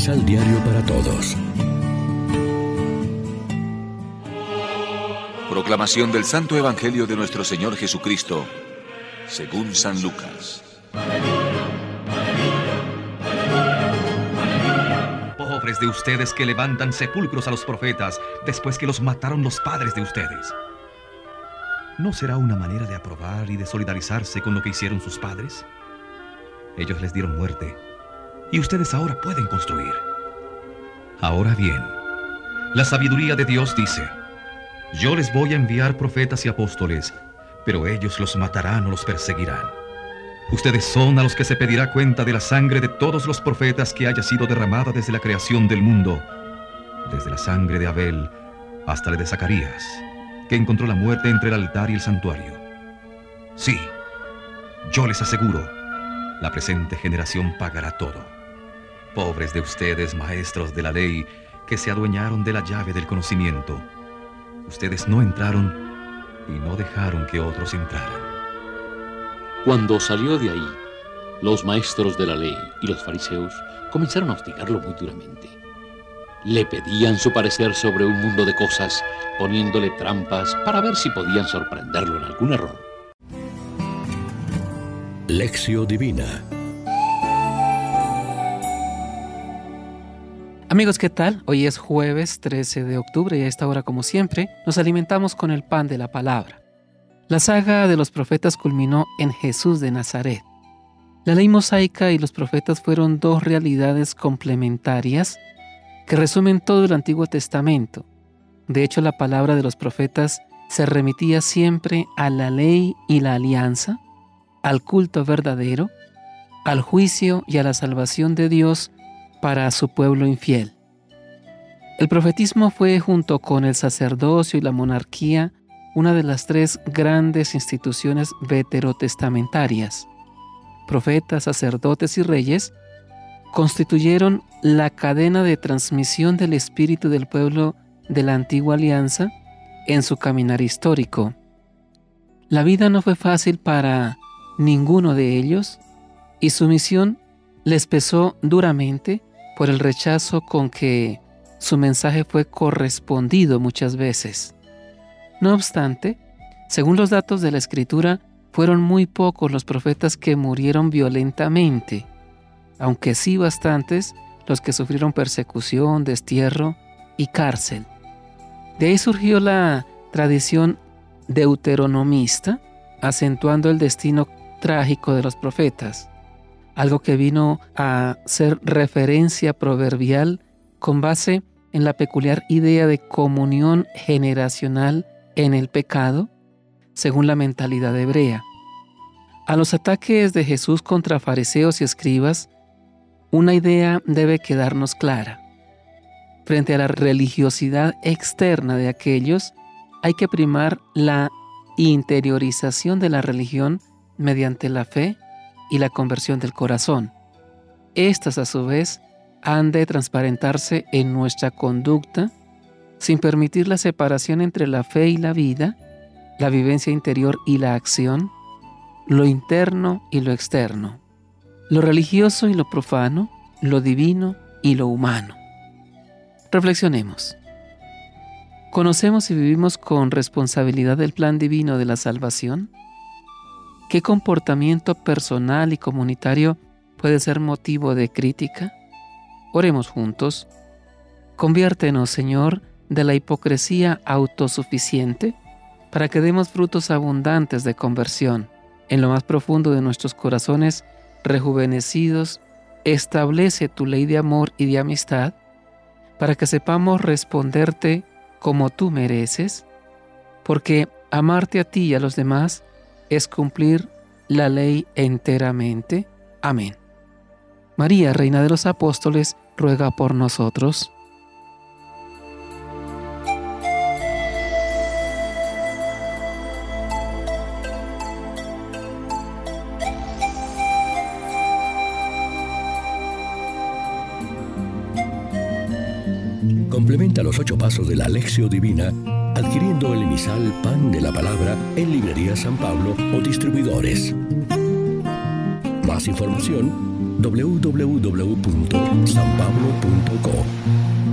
misal diario para todos. Proclamación del Santo Evangelio de nuestro Señor Jesucristo, según San Lucas. Pobres de ustedes que levantan sepulcros a los profetas después que los mataron los padres de ustedes. ¿No será una manera de aprobar y de solidarizarse con lo que hicieron sus padres? Ellos les dieron muerte y ustedes ahora pueden construir. Ahora bien, la sabiduría de Dios dice, yo les voy a enviar profetas y apóstoles, pero ellos los matarán o los perseguirán. Ustedes son a los que se pedirá cuenta de la sangre de todos los profetas que haya sido derramada desde la creación del mundo, desde la sangre de Abel hasta la de Zacarías, que encontró la muerte entre el altar y el santuario. Sí, yo les aseguro, la presente generación pagará todo. Pobres de ustedes, maestros de la ley, que se adueñaron de la llave del conocimiento. Ustedes no entraron y no dejaron que otros entraran. Cuando salió de ahí, los maestros de la ley y los fariseos comenzaron a hostigarlo muy duramente. Le pedían su parecer sobre un mundo de cosas, poniéndole trampas para ver si podían sorprenderlo en algún error. Lección Divina Amigos, ¿qué tal? Hoy es jueves 13 de octubre y a esta hora, como siempre, nos alimentamos con el pan de la palabra. La saga de los profetas culminó en Jesús de Nazaret. La ley mosaica y los profetas fueron dos realidades complementarias que resumen todo el Antiguo Testamento. De hecho, la palabra de los profetas se remitía siempre a la ley y la alianza, al culto verdadero, al juicio y a la salvación de Dios para su pueblo infiel. El profetismo fue, junto con el sacerdocio y la monarquía, una de las tres grandes instituciones veterotestamentarias. Profetas, sacerdotes y reyes constituyeron la cadena de transmisión del espíritu del pueblo de la antigua alianza en su caminar histórico. La vida no fue fácil para ninguno de ellos y su misión les pesó duramente por el rechazo con que su mensaje fue correspondido muchas veces. No obstante, según los datos de la escritura, fueron muy pocos los profetas que murieron violentamente, aunque sí bastantes los que sufrieron persecución, destierro y cárcel. De ahí surgió la tradición deuteronomista, acentuando el destino trágico de los profetas, algo que vino a ser referencia proverbial con base en la peculiar idea de comunión generacional en el pecado, según la mentalidad hebrea. A los ataques de Jesús contra fariseos y escribas, una idea debe quedarnos clara. Frente a la religiosidad externa de aquellos, hay que primar la interiorización de la religión mediante la fe y la conversión del corazón. Estas a su vez han de transparentarse en nuestra conducta sin permitir la separación entre la fe y la vida, la vivencia interior y la acción, lo interno y lo externo, lo religioso y lo profano, lo divino y lo humano. Reflexionemos. ¿Conocemos y vivimos con responsabilidad el plan divino de la salvación? ¿Qué comportamiento personal y comunitario puede ser motivo de crítica? Oremos juntos. Conviértenos, Señor, de la hipocresía autosuficiente para que demos frutos abundantes de conversión. En lo más profundo de nuestros corazones, rejuvenecidos, establece tu ley de amor y de amistad para que sepamos responderte como tú mereces, porque amarte a ti y a los demás es cumplir la ley enteramente. Amén. María, Reina de los Apóstoles, ruega por nosotros. Complementa los ocho pasos de la Alexio Divina adquiriendo el emisal Pan de la Palabra en Librería San Pablo o distribuidores. Más información www.sanpablo.co.